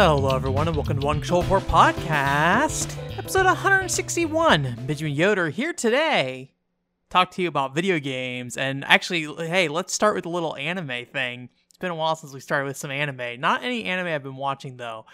Hello, everyone, and welcome to One Control Port Podcast, episode 161. Benjamin Yoder here today. Talk to you about video games, and actually, hey, let's start with a little anime thing. It's been a while since we started with some anime. Not any anime I've been watching though.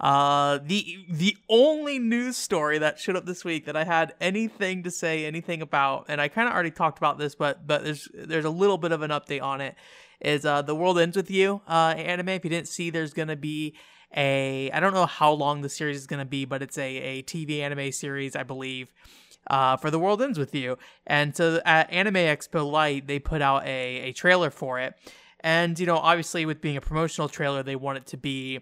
Uh, the the only news story that showed up this week that I had anything to say anything about, and I kind of already talked about this, but but there's there's a little bit of an update on it. Is uh, the world ends with you uh, anime? If you didn't see, there's gonna be a I don't know how long the series is gonna be, but it's a a TV anime series, I believe. Uh, for the world ends with you, and so at Anime Expo Lite, they put out a a trailer for it, and you know, obviously, with being a promotional trailer, they want it to be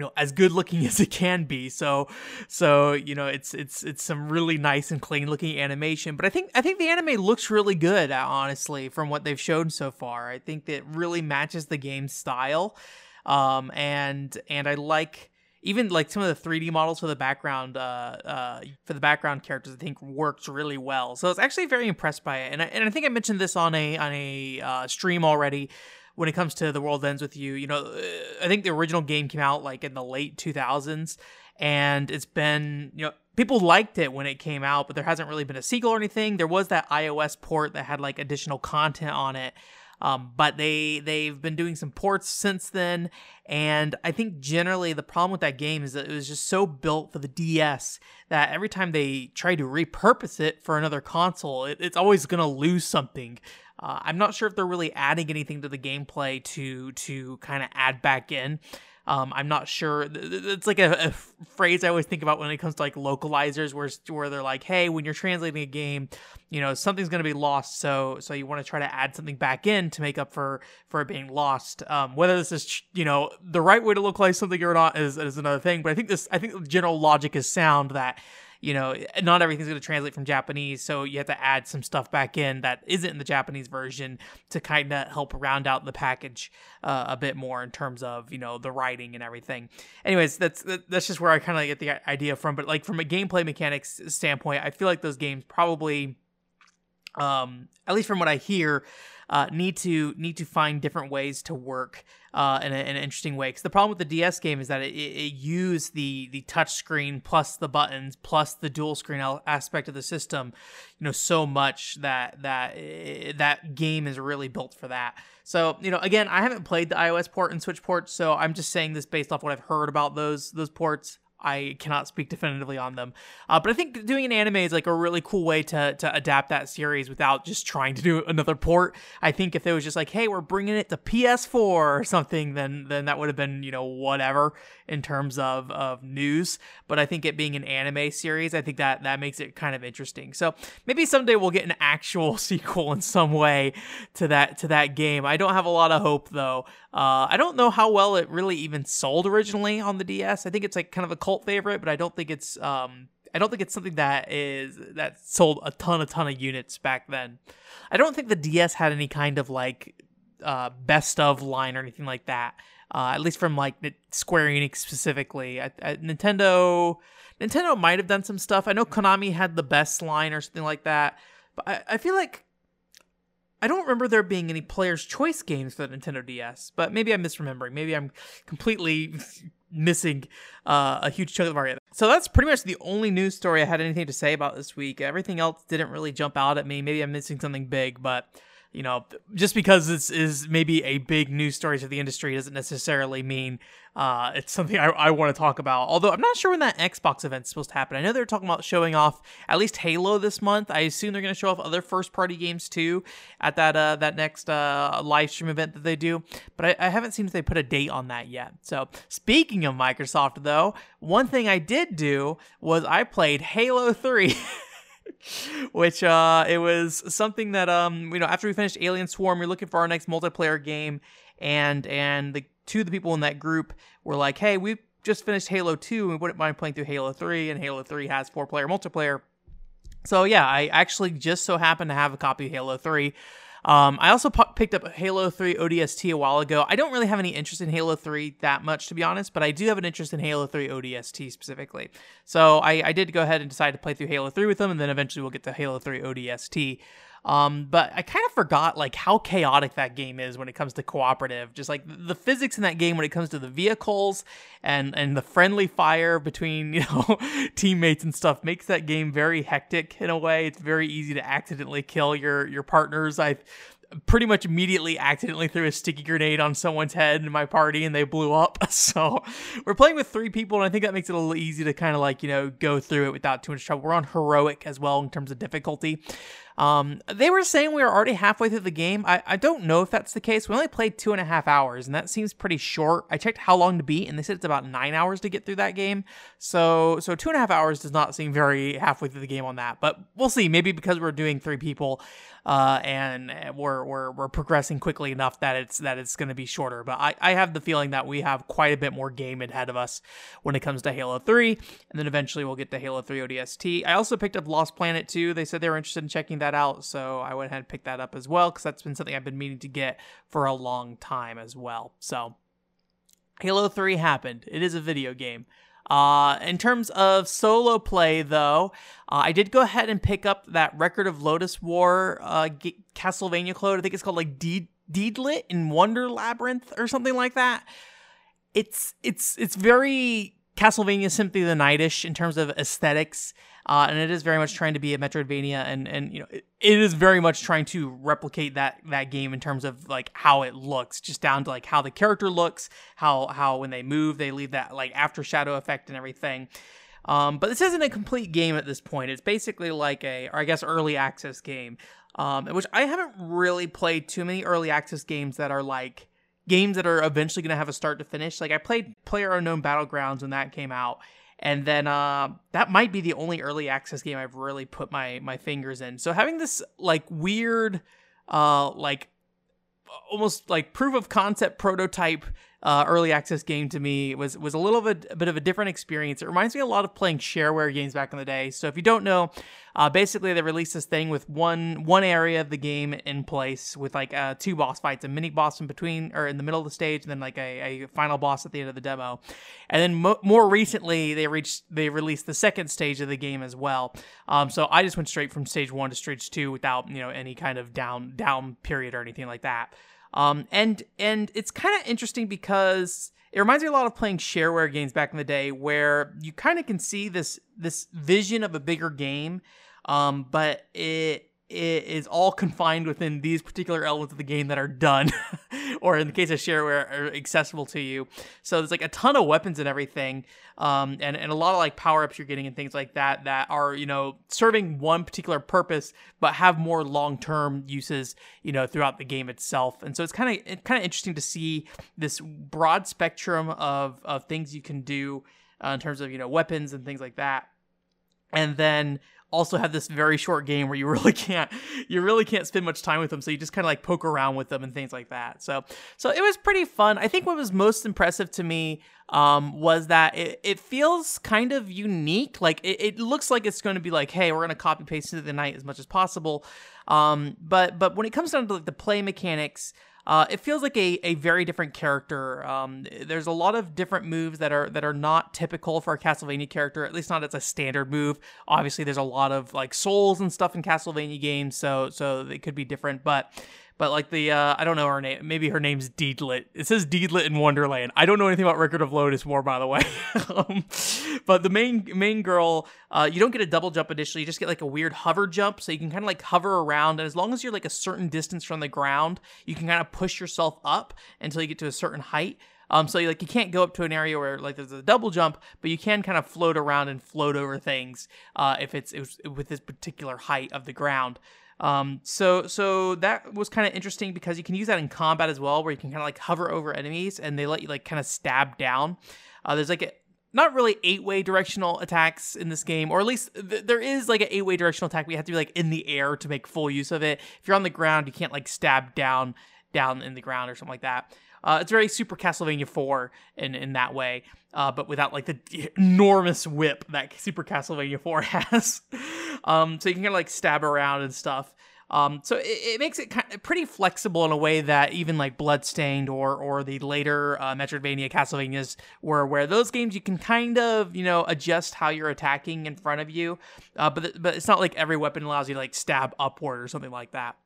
you know as good looking as it can be. So so you know it's it's it's some really nice and clean looking animation. But i think i think the anime looks really good honestly from what they've shown so far. I think that really matches the game style um and and i like even like some of the 3D models for the background uh, uh, for the background characters, I think works really well. So I was actually very impressed by it, and I, and I think I mentioned this on a on a uh, stream already when it comes to the world ends with you. You know i think the original game came out like in the late 2000s and it's been you know people liked it when it came out but there hasn't really been a sequel or anything. There was that ios port that had like additional content on it um, but they they've been doing some ports since then and i think generally the problem with that game is that it was just so built for the ds that every time they try to repurpose it for another console it, it's always to lose something uh, I'm not sure if they're really adding anything to the gameplay to to kind of add back in. Um, I'm not sure. It's like a, a, phrase I always think about when it comes to like localizers, where where they're like, "Hey, when you're translating a game, you know something's going to be lost, so so you want to try to add something back in to make up for for it being lost." Um, whether this is you know the right way to localize something or not is is another thing. But I think this I think the general logic is sound that you know, not everything's going to translate from Japanese, so you have to add some stuff back in that isn't in the Japanese version to kind of help round out the package uh, a bit more in terms of you know the writing and everything. Anyways, that's that's just where I kind of get the idea from. But like from a gameplay mechanics standpoint, I feel like those games probably, um, at least from what I hear, uh, need to need to find different ways to work uh, in, a, in, an interesting way. Because the problem with the DS game is that it, it, used the the touch screen plus the buttons plus the dual screen aspect of the system, you know, so much that that eh, that game is really built for that. So you know, again, I haven't played the iOS port and Switch port, so I'm just saying this based off what I've heard about those those ports. I cannot speak definitively on them. Uh, but I think doing an anime is like a really cool way to to adapt that series without just trying to do another port. I think if it was just like, hey, we're bringing it to PS4 or something, then then that would have been you know whatever in terms of of news. But I think it being an anime series, I think that that makes it kind of interesting. So maybe someday we'll get an actual sequel in some way to that to that game. I don't have a lot of hope though. Uh, I don't know how well it really even sold originally on the DS. I think it's like kind of a cult favorite, but I don't think it's um, I don't think it's something that is that sold a ton a ton of units back then. I don't think the DS had any kind of like uh, best of line or anything like that. Uh, at least from like Square Enix specifically. I, I, Nintendo Nintendo might have done some stuff. I know Konami had the best line or something like that. But I, I feel like I don't remember there being any player's choice games for the Nintendo DS, but maybe I'm misremembering. Maybe I'm completely missing uh, a huge chunk of the market. So that's pretty much the only news story I had anything to say about this week. Everything else didn't really jump out at me. Maybe I'm missing something big, but you know, just because this is maybe a big news story to the industry doesn't necessarily mean uh, it's something I, I want to talk about. Although I'm not sure when that Xbox event's supposed to happen. I know they're talking about showing off at least Halo this month. I assume they're going to show off other first party games too at that uh, that next uh, live stream event that they do. But I, I haven't seen if they put a date on that yet. So speaking of Microsoft, though, one thing I did do was I played Halo 3. which uh it was something that um you know after we finished alien swarm we are looking for our next multiplayer game and and the two of the people in that group were like hey we just finished halo 2 and we wouldn't mind playing through halo 3 and halo 3 has four player multiplayer. So yeah i actually just so happened to have a copy of halo 3 um, I also p- picked up Halo 3 ODST a while ago. I don't really have any interest in Halo 3 that much, to be honest, but I do have an interest in Halo 3 ODST specifically. So I, I did go ahead and decide to play through Halo 3 with them, and then eventually we'll get to Halo 3 ODST. Um, but I kind of forgot like how chaotic that game is when it comes to cooperative. Just like the physics in that game when it comes to the vehicles and and the friendly fire between you know teammates and stuff makes that game very hectic in a way. It's very easy to accidentally kill your your partners. I pretty much immediately accidentally threw a sticky grenade on someone's head in my party and they blew up. So we're playing with three people, and I think that makes it a little easy to kind of like, you know, go through it without too much trouble. We're on heroic as well in terms of difficulty. Um, they were saying we were already halfway through the game. I, I don't know if that's the case. We only played two and a half hours, and that seems pretty short. I checked how long to beat, and they said it's about nine hours to get through that game. So so two and a half hours does not seem very halfway through the game on that. But we'll see. Maybe because we're doing three people, uh, and we're, we're we're progressing quickly enough that it's that it's going to be shorter. But I, I have the feeling that we have quite a bit more game ahead of us when it comes to Halo 3, and then eventually we'll get to Halo 3 ODST. I also picked up Lost Planet 2. They said they were interested in checking that out, so I went ahead and picked that up as well because that's been something I've been meaning to get for a long time as well. So Halo 3 happened. It is a video game. Uh, in terms of solo play, though, uh, I did go ahead and pick up that Record of Lodoss War uh, G- Castlevania clone. I think it's called like Deed- Deedlit in Wonder Labyrinth or something like that. It's it's it's very Castlevania Symphony of the Nightish in terms of aesthetics. Uh, and it is very much trying to be a Metroidvania, and and you know it, it is very much trying to replicate that that game in terms of like how it looks, just down to like how the character looks, how how when they move they leave that like after shadow effect and everything. Um, but this isn't a complete game at this point. It's basically like a, or I guess, early access game, um, which I haven't really played too many early access games that are like games that are eventually going to have a start to finish. Like I played Player Unknown Battlegrounds when that came out, and then uh, that might be the only early access game I've really put my my fingers in. So having this like weird, uh, like almost like proof of concept prototype uh, early access game to me was was a little bit a bit of a different experience. It reminds me a lot of playing shareware games back in the day. So if you don't know, uh, basically they released this thing with one one area of the game in place with like uh, two boss fights, a mini boss in between or in the middle of the stage, and then like a, a final boss at the end of the demo. And then mo- more recently they reached they released the second stage of the game as well. Um, so I just went straight from stage one to stage two without you know any kind of down down period or anything like that. Um, and and it's kind of interesting because it reminds me a lot of playing shareware games back in the day, where you kind of can see this this vision of a bigger game, um, but it it is all confined within these particular elements of the game that are done, or in the case of shareware, are accessible to you. So there's like a ton of weapons and everything, um, and and a lot of like power ups you're getting and things like that that are you know serving one particular purpose, but have more long term uses you know throughout the game itself. And so it's kind of kind of interesting to see this broad spectrum of of things you can do uh, in terms of you know weapons and things like that, and then also have this very short game where you really can't you really can't spend much time with them. So you just kind of like poke around with them and things like that. So so it was pretty fun. I think what was most impressive to me um, was that it, it feels kind of unique. Like it, it looks like it's going to be like hey we're going to copy paste into the night as much as possible. Um, but but when it comes down to like the play mechanics uh, it feels like a, a very different character. Um, there's a lot of different moves that are that are not typical for a Castlevania character, at least not as a standard move. Obviously, there's a lot of like souls and stuff in Castlevania games, so so they could be different. But but like the uh, I don't know her name. Maybe her name's Deedlit. It says Deedlit in Wonderland. I don't know anything about Record of Lodoss War, by the way. um, but the main main girl, uh, you don't get a double jump initially. You just get like a weird hover jump, so you can kind of like hover around, and as long as you're like a certain distance from the ground, you can kind of push yourself up until you get to a certain height. Um, so like you can't go up to an area where like there's a double jump, but you can kind of float around and float over things uh, if it's, it's with this particular height of the ground. Um, so so that was kind of interesting because you can use that in combat as well, where you can kind of like hover over enemies and they let you like kind of stab down. Uh, there's like a, not really eight way directional attacks in this game, or at least th- there is like an eight way directional attack. You have to be like in the air to make full use of it. If you're on the ground, you can't like stab down down in the ground or something like that. Uh, it's very Super Castlevania 4 in, in that way, uh, but without like the enormous whip that Super Castlevania 4 has. Um, so you can kind of like stab around and stuff. Um, so it, it, makes it kind of pretty flexible in a way that even like Bloodstained or or the later uh, Metroidvania Castlevanias were, where those games you can kind of you know adjust how you're attacking in front of you, uh, but but it's not like every weapon allows you to like stab upward or something like that.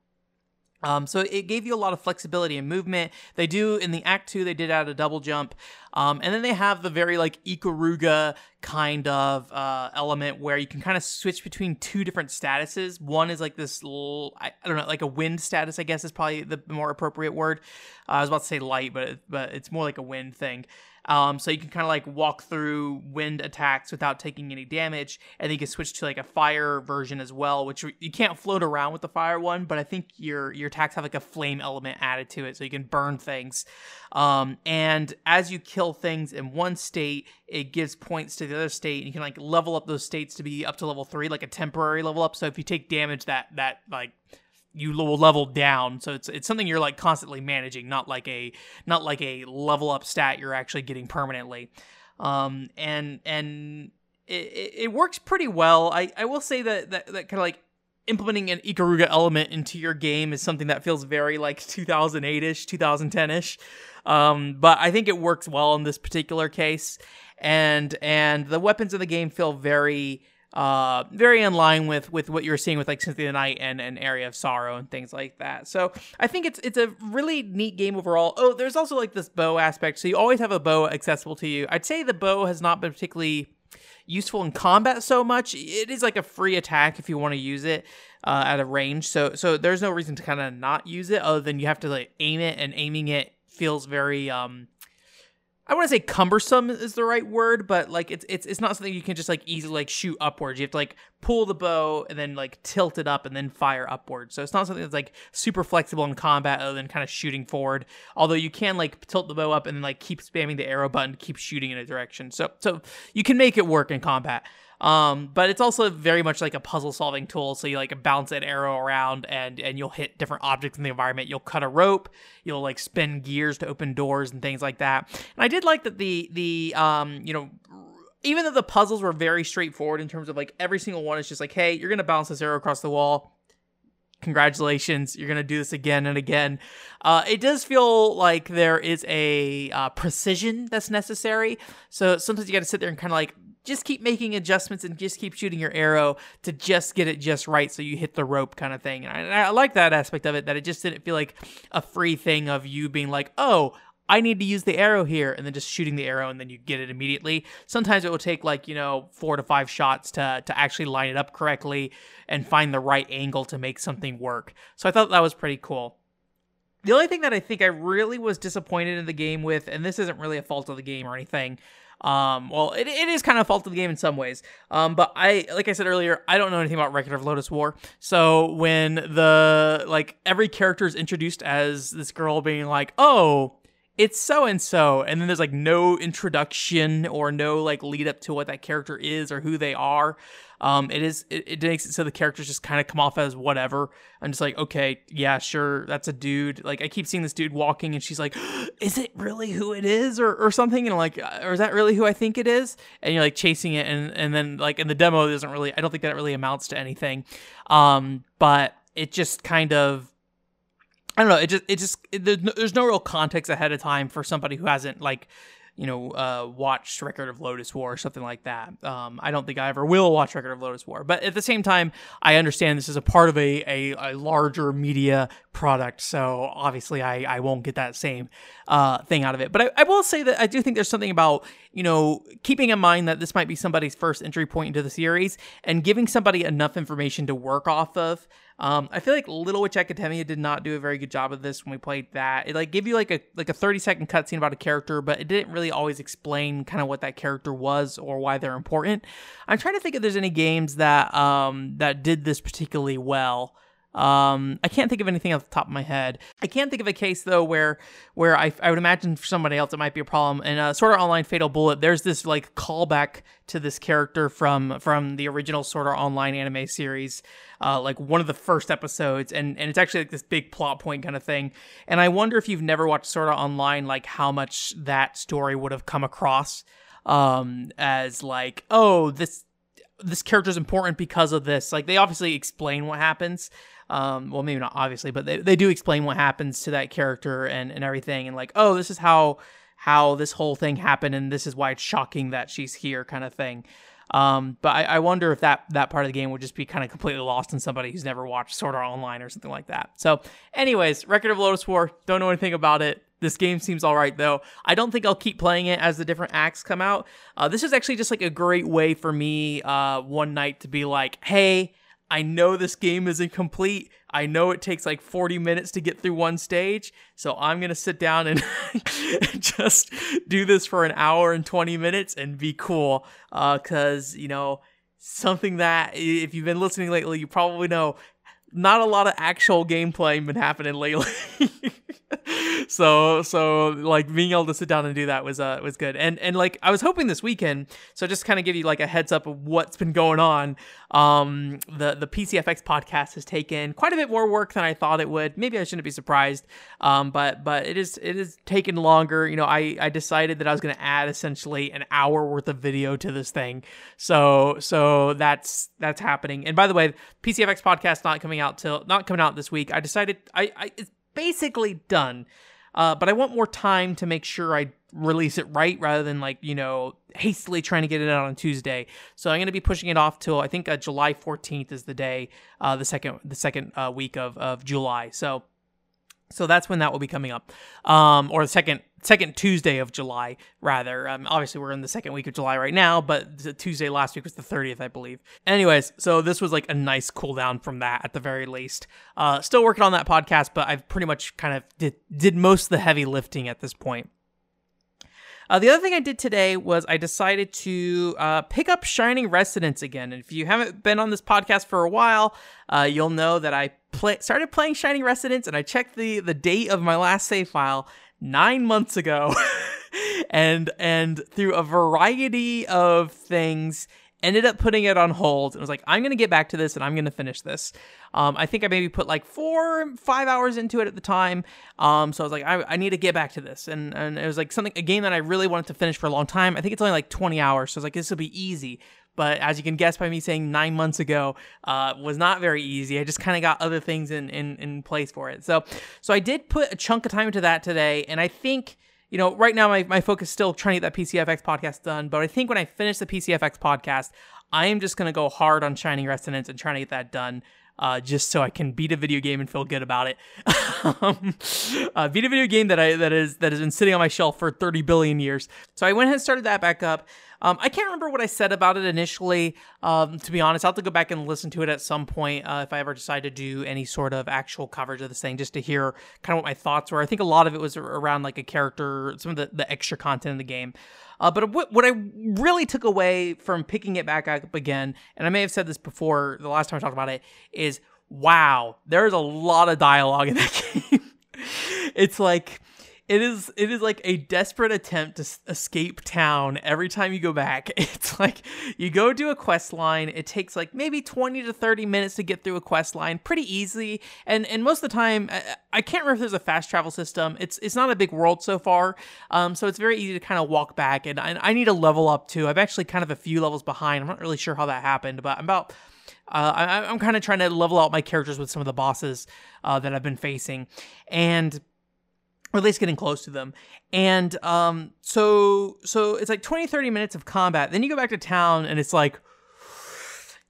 Um, so it gave you a lot of flexibility and movement. They do in the Act Two, they did add a double jump, um, and then they have the very like Ikaruga kind of uh, element where you can kind of switch between two different statuses. One is like this, I, don't know, like a wind status. I guess is probably the more appropriate word. Uh, I was about to say light, but but it's more like a wind thing. Um, so you can kind of like walk through wind attacks without taking any damage, and then you can switch to like a fire version as well, which you can't float around with the fire one, but I think your your attacks have like a flame element added to it, so you can burn things. Um, and as you kill things in one state, it gives points to the other state, and you can like level up those states to be up to level three, like a temporary level up. So if you take damage, that that like you will level down. So it's it's something you're like constantly managing not like a not like a level up stat you're actually getting permanently. Um and and it, it works pretty well. I i will say that that, that kind of like implementing an ikaruga element into your game is something that feels very like 2008ish 2010ish um but i think it works well in this particular case. And and the weapons in the game feel very uh, very in line with with what you're seeing with like Symphony of the Night and, and Aria of Sorrow and things like that. So I think it's it's a really neat game overall. Oh, there's also like this bow aspect. So you always have a bow accessible to you. I'd say the bow has not been particularly useful in combat so much. It is like a free attack if you want to use it uh, at a range. So so there's no reason to kind of not use it other than you have to like aim it and aiming it feels very um I want to say cumbersome is the right word, but like it's it's it's not something you can just like easily like shoot upwards. You have to like pull the bow and then like tilt it up and then fire upwards. So it's not something that's like super flexible in combat other than kind of shooting forward. Although you can like tilt the bow up and then like keep spamming the arrow button to keep shooting in a direction. So so you can make it work in combat. Um, but it's also very much like a puzzle solving tool. So you like bounce an arrow around and and you'll hit different objects in the environment. You'll cut a rope. You'll like spin gears to open doors and things like that. And I did like that the the um you know even though the puzzles were very straightforward in terms of like every single one is just like hey you're gonna bounce this arrow across the wall congratulations you're gonna do this again and again uh, it does feel like there is a uh, precision that's necessary so sometimes you gotta sit there and kind of like just keep making adjustments and just keep shooting your arrow to just get it just right so you hit the rope kind of thing. And I, I, like that aspect of it that it just didn't feel like a free thing of you being like, oh, I need to use the arrow here and then just shooting the arrow and then you get it immediately. Sometimes it will take like, you know, four to five shots to to actually line it up correctly and find the right angle to make something work. So I thought that was pretty cool. The only thing that I think I really was disappointed in the game with, and this isn't really a fault of the game or anything, um, well, it, it is kind of fault of the game in some ways. Um, but I, like I said earlier, I don't know anything about Record of Lodoss War. So when the like every character is introduced as this girl being like, oh, it's so and so and then there's like no introduction or no like lead up to what that character is or who they are. Um it is it, it makes it so the characters just kind of come off as whatever. I'm just like okay yeah sure that's a dude. Like i keep seeing this dude walking and she's like is it really who it is? or, or something and I'm like or is that really who i think it is? And you're like chasing it and and then like in the demo it doesn't really i don't think that really amounts to anything. Um but it just kind of I don't know. It just it just it, there's no real context ahead of time for somebody who hasn't like you know uh, watched Record of Lodoss War or something like that. Um, I don't think I ever will watch Record of Lodoss War, but at the same time, I understand this is a part of a a, a larger media product, so obviously I I won't get that same uh, thing out of it. But I, I will say that I do think there's something about you know keeping in mind that this might be somebody's first entry point into the series and giving somebody enough information to work off of um, I feel like Little Witch Academia did not do a very good job of this when we played that. It like gave you like a like a 30 second cutscene about a character, but it didn't really always explain kind of what that character was or why they're important. I'm trying to think if there's any games that um that did this particularly well. Um, I can't think of anything off the top of my head. I can't think of a case though where where I, I would imagine for somebody else it might be a problem. And uh, Sword Art Online Fatal Bullet, there's this like callback to this character from from the original Sword Art Online anime series, uh, like one of the first episodes, and and it's actually like this big plot point kind of thing. And I wonder if you've never watched Sword Art Online, like how much that story would have come across um as like oh this this character is important because of this like they obviously explain what happens Um, well, maybe not obviously, but they, they do explain what happens to that character and, and everything, and like, oh, this is how how this whole thing happened, and this is why it's shocking that she's here, kind of thing. Um, but I, I, wonder if that that part of the game would just be kind of completely lost in somebody who's never watched Sword Art Online or something like that. So, anyways, Record of Lodoss War. Don't know anything about it. This game seems all right though. I don't think I'll keep playing it as the different acts come out. Uh, this is actually just like a great way for me uh, one night to be like, hey, I know this game isn't complete. I know it takes like 40 minutes to get through one stage, so I'm gonna sit down and just do this for an hour and 20 minutes and be cool. Uh, cause you know something that if you've been listening lately, you probably know not a lot of actual gameplay been happening lately. so so like being able to sit down and do that was uh was good. And and like i was hoping this weekend so just kind of give you like a heads up of what's been going on um the the pcfx podcast has taken quite a bit more work than i thought it would. Maybe i shouldn't be surprised um but but it is it is taken longer. You know i i decided that i was going to add essentially an hour worth of video to this thing. So so that's that's happening. And by the way pcfx podcast not coming out till not coming out this week. I decided i i it's basically done. Uh, but I want more time to make sure I release it right rather than like you know hastily trying to get it out on Tuesday. So I'm going to be pushing it off till I think uh, July 14th is the day, uh, the second the second uh, week of of July. So so that's when that will be coming up, um, or the second second Tuesday of July, rather. Um, obviously, we're in the second week of July right now, but the Tuesday last week was the 30th, I believe. Anyways, so this was like a nice cool down from that at the very least. Uh, still working on that podcast, but I've pretty much kind of did, did most of the heavy lifting at this point. Uh, the other thing I did today was I decided to uh, pick up Shining Resonance again. And if you haven't been on this podcast for a while, uh, you'll know that I play- started playing Shining Resonance and I checked the, the date of my last save file nine months ago, and and through a variety of things, ended up putting it on hold and was like, I'm gonna get back to this and I'm gonna finish this. Um, I think I maybe put like four, five hours into it at the time. Um, so I was like, I, I need to get back to this, and and it was like something a game that I really wanted to finish for a long time. I think it's only like 20 hours, so I was like, this will be easy. But as you can guess by me saying nine months ago, uh, was not very easy. I just kind of got other things in, in in place for it. So so I did put a chunk of time into that today, and I think you know, right now my, my focus is still trying to get that PCFX podcast done. But I think when I finish the PCFX podcast, I am just going to go hard on Shining Resonance and trying to get that done. Uh, just so I can beat a video game and feel good about it. um, uh, beat a video game that I that is that has been sitting on my shelf for 30 billion years. So I went ahead and started that back up. Um, I can't remember what I said about it initially. Um, to be honest, I'll have to go back and listen to it at some point uh, if I ever decide to do any sort of actual coverage of this thing, just to hear kind of what my thoughts were. I think a lot of it was around like a character, some of the, the extra content in the game. Uh, but what, what I really took away from picking it back up again, and I may have said this before the last time I talked about it, is wow, there's a lot of dialogue in that game. it's like it is it is like a desperate attempt to escape town every time you go back. It's like you go do a quest line, it takes like maybe 20 to 30 minutes to get through a quest line pretty easy. And and most of the time I, I can't remember if there's a fast travel system. It's it's not a big world so far. Um so it's very easy to kind of walk back and I, I need to level up too. I'm actually kind of a few levels behind. I'm not really sure how that happened, but I'm about uh, I, am kind of trying to level out my characters with some of the bosses uh, that I've been facing, and or at least getting close to them. And um, so so it's like 20, 30 minutes of combat. Then you go back to town and it's like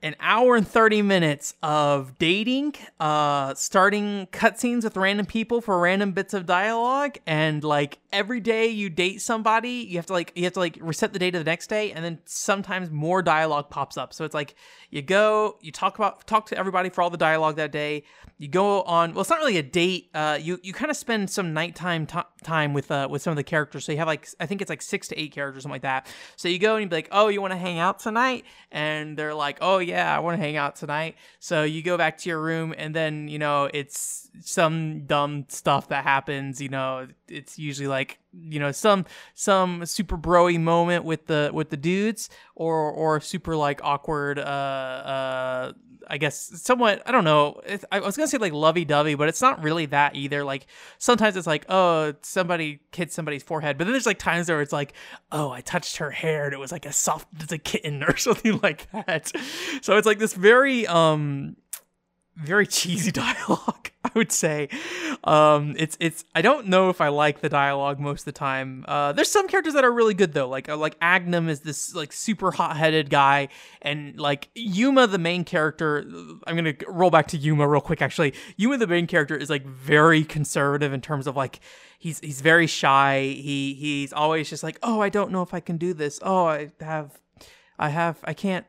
an hour and 30 minutes of dating, uh, starting cutscenes with random people for random bits of dialogue. And like every day you date somebody, you have to like, you have to like reset the date of the next day. And then sometimes more dialogue pops up. So it's like you go, you talk about, talk to everybody for all the dialogue that day. You go on, well, it's not really a date. Uh, you, you kind of spend some nighttime t- time with, uh, with some of the characters. So you have like, I think it's like six to eight characters, something like that. So you go and you be like, oh, you want to hang out tonight? And they're like, oh, yeah yeah, I want to hang out tonight. So you go back to your room, and then you know it's some dumb stuff that happens. You know, it's usually like you know some some super broy moment with the with the dudes, or or super like awkward uh uh I guess somewhat I don't know. I was gonna say like lovey dovey, but it's not really that either. Like sometimes it's like oh somebody hit somebody's forehead, but then there's like times where it's like oh I touched her hair and it was like a soft it's a kitten or something like that. So it's like this very um very cheesy dialogue. I would say, um, it's it's. I don't know if I like the dialogue most of the time. Uh, there's some characters that are really good though. Like uh, like Agnum is this like super hot headed guy, and like Yuma, the main character. I'm gonna roll back to Yuma real quick. Actually, Yuma, the main character, is like very conservative in terms of like he's he's very shy. He he's always just like, oh, I don't know if I can do this. Oh, I have, I have, I can't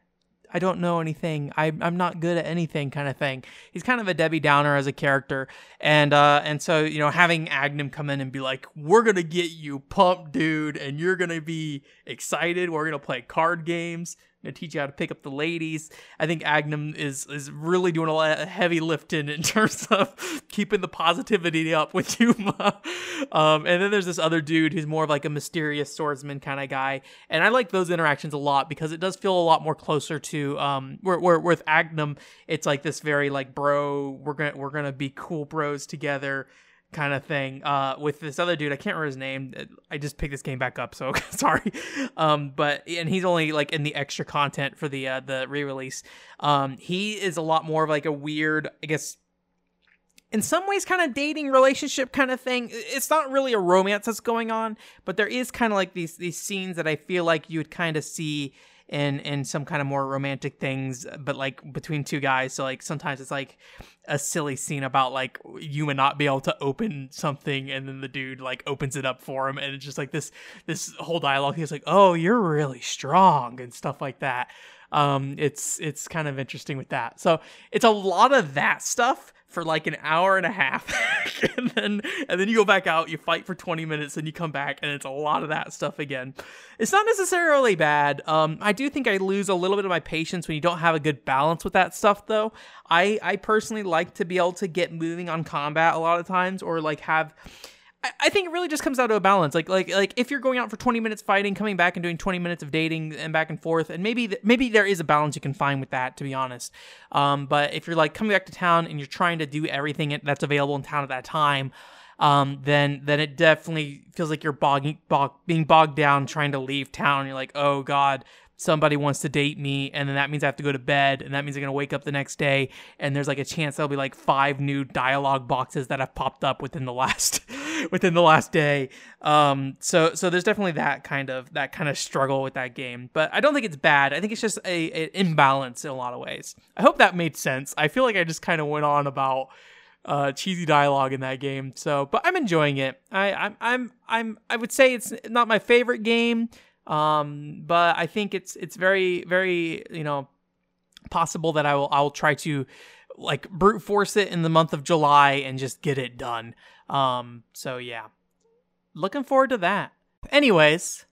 I don't know anything. I, I'm not good at anything, kind of thing. He's kind of a Debbie Downer as a character, and uh, and so you know, having Agnum come in and be like, "We're gonna get you pumped, dude, and you're gonna be excited. We're gonna play card games know, teach you how to pick up the ladies. I think Agnum is is really doing a lot of heavy lifting in terms of keeping the positivity up with Yuma. Um, and then there's this other dude who's more of like a mysterious swordsman kind of guy, and I like those interactions a lot because it does feel a lot more closer to um, where, where with Agnum, it's like this very like bro, we're gonna we're gonna be cool bros together kind of thing uh, with this other dude. I can't remember his name. I just picked this game back up, so sorry. Um, but and he's only like in the extra content for the uh, the re-release. Um, he is a lot more of like a weird, I guess. In some ways, kind of dating relationship kind of thing. It's not really a romance that's going on, but there is kind of like these these scenes that I feel like you would kind of see in in some kind of more romantic things but like between two guys so like sometimes it's like a silly scene about like you would not be able to open something and then the dude like opens it up for him and it's just like this this whole dialogue he's like oh you're really strong and stuff like that. Um it's it's kind of interesting with that. So it's a lot of that stuff for like an hour and a half and then and then you go back out you fight for 20 minutes and you come back and it's a lot of that stuff again. It's not necessarily bad. Um i do think i lose a little bit of my patience when you don't have a good balance with that stuff though. I i personally like to be able to get moving on combat a lot of times or like have I think it really just comes down to a balance. Like like like if you're going out for 20 minutes fighting, coming back and doing 20 minutes of dating and back and forth, and maybe th- maybe there is a balance you can find with that, to be honest. Um, but if you're like coming back to town and you're trying to do everything that's available in town at that time, um, then then it definitely feels like you're bogging, bog, being bogged down trying to leave town. You're like, oh god, somebody wants to date me and then that means I have to go to bed and that means I'm going to wake up the next day and there's like a chance there'll be like five new dialogue boxes that have popped up within the last within the last day. Um so so there's definitely that kind of that kind of struggle with that game. But I don't think it's bad. I think it's just a, a imbalance in a lot of ways. I hope that made sense. I feel like I just kind of went on about uh, cheesy dialogue in that game. So, but I'm enjoying it. I, I'm, I'm, I'm, I would say it's not my favorite game. Um, but I think it's it's very very you know possible that I will I will try to like brute force it in the month of July and just get it done. Um, so yeah, looking forward to that. Anyways,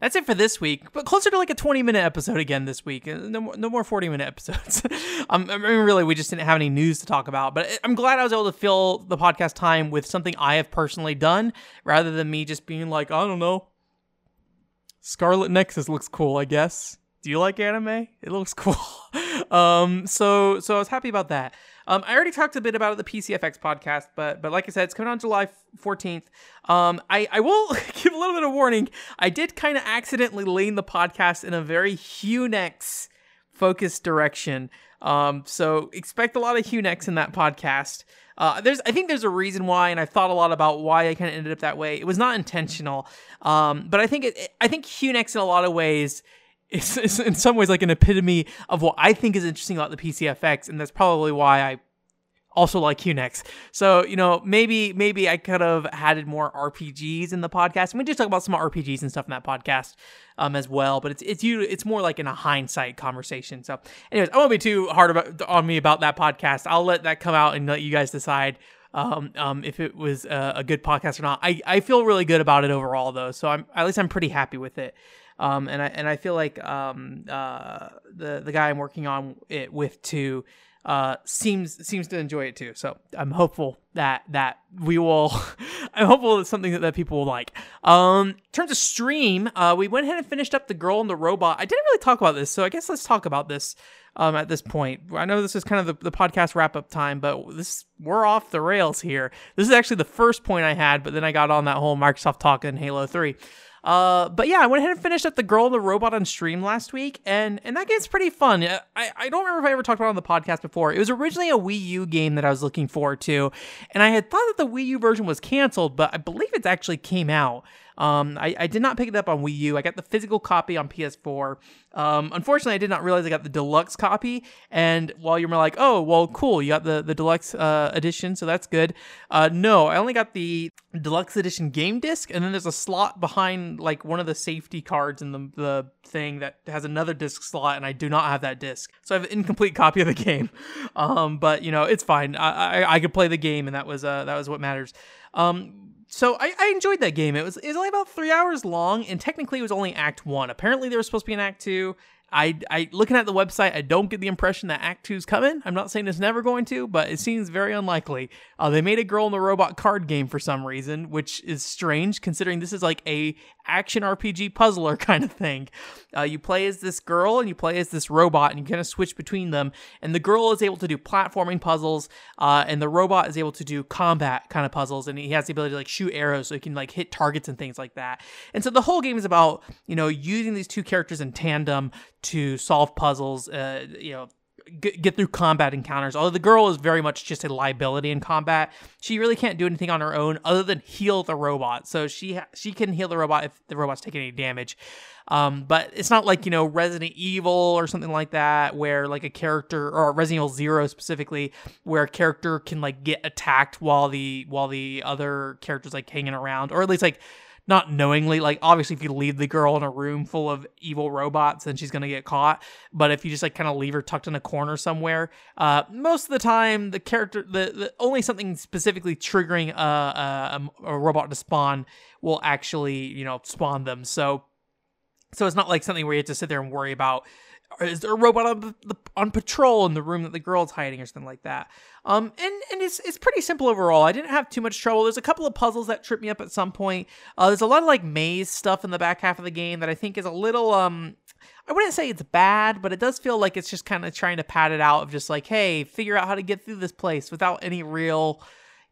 that's it for this week, but closer to like a 20 minute episode again this week. Uh, no more, no more 40 minute episodes. um, I mean, really, we just didn't have any news to talk about, but I'm glad I was able to fill the podcast time with something I have personally done rather than me just being like, I don't know, Scarlet Nexus looks cool, I guess. Do you like anime? It looks cool. Um, so so I was happy about that. Um, I already talked a bit about the PCFX podcast, but but like I said, it's coming on July 14th. Um, I, I will give a little bit of warning. I did kind of accidentally lean the podcast in a very Hunex focused direction. Um, so expect a lot of Hunex in that podcast. Uh, there's, I think there's a reason why, and I thought a lot about why I kind of ended up that way. It was not intentional, um, but I think it, I think Hunex in a lot of ways is, is in some ways like an epitome of what I think is interesting about the PCFX, and that's probably why I also like Hunex. So, you know, maybe maybe I could have added more RPGs in the podcast. And we just talk about some RPGs and stuff in that podcast um, as well. But it's it's you it's more like in a hindsight conversation. So, anyways, I won't be too hard about, on me about that podcast. I'll let that come out and let you guys decide. Um, um, if it was a, a good podcast or not, I, I feel really good about it overall though. So I'm at least I'm pretty happy with it. Um, and I and I feel like um, uh, the the guy I'm working on it with too uh, seems seems to enjoy it too. So I'm hopeful that that we will. I'm hopeful it's something that, that people will like. Um, in terms of stream, uh, we went ahead and finished up the girl and the robot. I didn't really talk about this, so I guess let's talk about this. Um, at this point, I know this is kind of the, the podcast wrap up time, but this we're off the rails here. This is actually the first point I had, but then I got on that whole Microsoft talk in Halo Three. Uh, but yeah, I went ahead and finished up the Girl and the Robot on stream last week, and and that game's pretty fun. I, I don't remember if I ever talked about it on the podcast before. It was originally a Wii U game that I was looking forward to, and I had thought that the Wii U version was canceled, but I believe it actually came out. Um, I, I did not pick it up on Wii U. I got the physical copy on PS4. Um, unfortunately, I did not realize I got the deluxe copy. And while you're like, oh, well, cool, you got the, the deluxe uh, edition, so that's good. Uh, no, I only got the deluxe edition game disc, and then there's a slot behind like one of the safety cards in the, the thing that has another disc slot, and I do not have that disc. So I have an incomplete copy of the game. Um, but, you know, it's fine. I, I, I could play the game, and that was, uh, that was what matters. Um, so I, I, enjoyed that game. It was it was only about three hours long, and technically it was only Act One. Apparently there was supposed to be an Act Two. I, I looking at the website, I don't get the impression that Act Two's coming. I'm not saying it's never going to, but it seems very unlikely. Uh, they made a Girl in the Robot card game for some reason, which is strange considering this is like a action RPG puzzler kind of thing. Uh, you play as this girl and you play as this robot, and you kind of switch between them. And the girl is able to do platforming puzzles, uh, and the robot is able to do combat kind of puzzles, and he has the ability to like shoot arrows, so he can like hit targets and things like that. And so the whole game is about you know using these two characters in tandem to solve puzzles, uh, you know, get, get through combat encounters. Although the girl is very much just a liability in combat, she really can't do anything on her own other than heal the robot. So she ha- she can heal the robot if the robot's taking any damage. Um, but it's not like you know Resident Evil or something like that, where like a character or Resident Evil Zero specifically, where a character can like get attacked while the while the other characters like hanging around, or at least like not knowingly. Like obviously, if you leave the girl in a room full of evil robots, then she's gonna get caught. But if you just like kind of leave her tucked in a corner somewhere, uh, most of the time the character, the, the only something specifically triggering a, a, a robot to spawn will actually you know spawn them. So. So it's not like something where you have to sit there and worry about is there a robot on, the, on patrol in the room that the girl's hiding or something like that? Um and and it's it's pretty simple overall. I didn't have too much trouble. There's a couple of puzzles that trip me up at some point. Uh, there's a lot of like maze stuff in the back half of the game that i think is a little um I wouldn't say it's bad, but it does feel like it's just kind of trying to pad it out of just like, hey, figure out how to get through this place without any real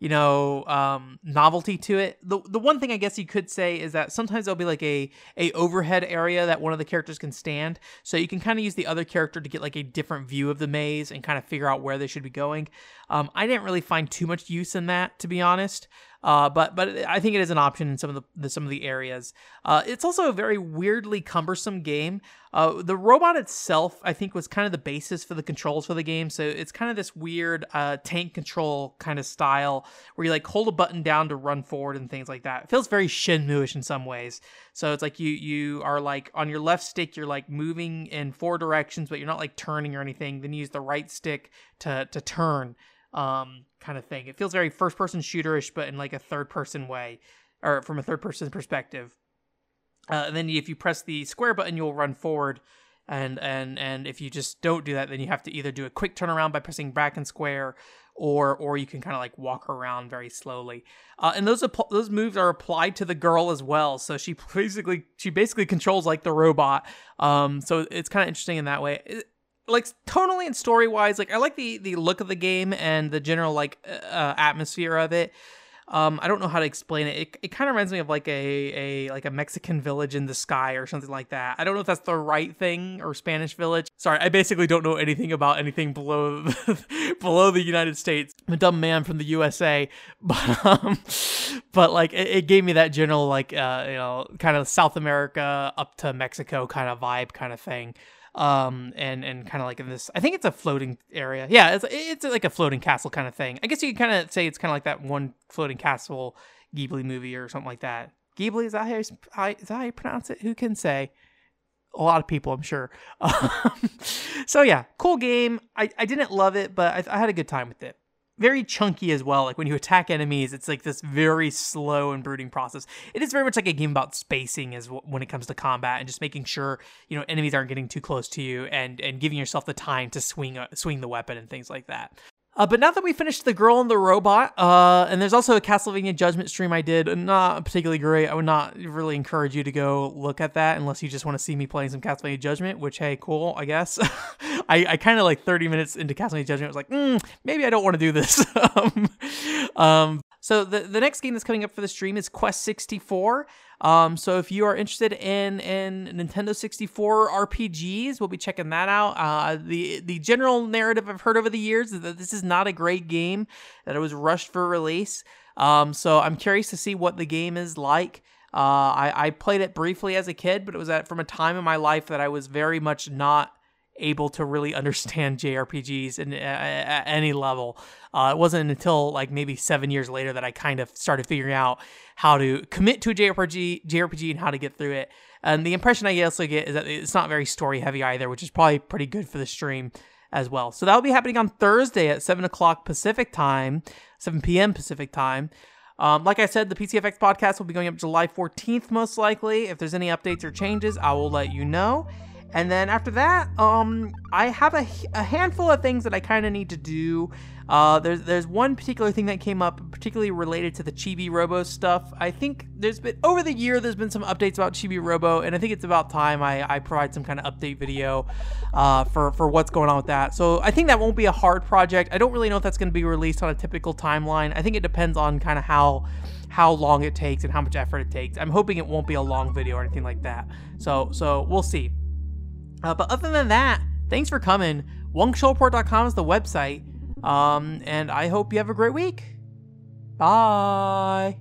you know um, novelty to it. The the one thing I guess you could say is that sometimes there'll be like a a overhead area that one of the characters can stand, so you can kind of use the other character to get like a different view of the maze and kind of figure out where they should be going. Um, I didn't really find too much use in that, to be honest. Uh, but but I think it is an option in some of the, the some of the areas. Uh, it's also a very weirdly cumbersome game. Uh, the robot itself, I think, was kind of the basis for the controls for the game. So it's kind of this weird uh, tank control kind of style where you like hold a button down to run forward and things like that. It feels very Shenmue-ish in some ways. So it's like you you are like on your left stick, you're like moving in four directions, but you're not like turning or anything. Then you use the right stick to to turn um, kind of thing. It feels very first person shooterish, but in like a third person way, or from a third person perspective. Uh, and then if you press the square button, you'll run forward. And and and if you just don't do that, then you have to either do a quick turnaround by pressing back and square, or or you can kind of like walk around very slowly. Uh, and those those moves are applied to the girl as well. So she basically she basically controls like the robot. Um, so it's kind of interesting in that way. It, like tonally and story wise, like I like the the look of the game and the general like uh, atmosphere of it. Um, I don't know how to explain it. It, it kind of reminds me of like a, a like a Mexican village in the sky or something like that. I don't know if that's the right thing or Spanish village. Sorry, I basically don't know anything about anything below below the United States. I'm a dumb man from the USA, but um, but like it, it gave me that general like uh, you know kind of South America up to Mexico kind of vibe kind of thing um, and and kind of like in this. I think it's a floating area. Yeah, it's it's like a floating castle kind of thing. I guess you could kind of say it's kind of like that one floating castle Ghibli movie or something like that. Ghibli is that how you, is that how you pronounce it? Who can say? A lot of people, I'm sure. Um, so yeah, cool game. I, I didn't love it, but I, I had a good time with it very chunky as well. Like when you attack enemies, it's like this very slow and brooding process. It is very much like a game about spacing as w- when it comes to combat and just making sure you know enemies aren't getting too close to you and and giving yourself the time to swing uh, swing the weapon and things like that. Uh, but now that we finished The Girl and the Robot, uh, and there's also a Castlevania Judgment stream I did, not particularly great. I would not really encourage you to go look at that unless you just want to see me playing some Castlevania Judgment, which, hey, cool, I guess. I, I kind of like 30 minutes into Castlevania Judgment, I was like, mm, maybe I don't want to do this. um, um, So the the next game that's coming up for the stream is Quest 64. Um, so if you are interested in in Nintendo 64 RPGs, we'll be checking that out. Uh, the the general narrative I've heard over the years is that this is not a great game, that it was rushed for release. Um, so I'm curious to see what the game is like. Uh, I, I played it briefly as a kid, but it was at from a time in my life that I was very much not able to really understand JRPGs in, at any level. Uh, it wasn't until like maybe seven years later that I kind of started figuring out how to commit to a JRPG, JRPG and how to get through it. And the impression I also get is that it's not very story heavy either, which is probably pretty good for the stream as well. So that will be happening on Thursday at 7 o'clock Pacific time, 7 p.m. Pacific time. Um, like I said, the PCFX podcast will be going up July 14th, most likely. If there's any updates or changes, I will let you know. And then after that, um, I have a, a handful of things that I kind of need to do. Uh, there's there's one particular thing that came up, particularly related to the Chibi Robo stuff. I think there's been over the year there's been some updates about Chibi Robo, and I think it's about time I, I provide some kind of update video uh, for for what's going on with that. So I think that won't be a hard project. I don't really know if that's going to be released on a typical timeline. I think it depends on kind of how how long it takes and how much effort it takes. I'm hoping it won't be a long video or anything like that. So so we'll see. Uh, but other than that, thanks for coming. WongShowReport.com is the website. Um, and I hope you have a great week. Bye.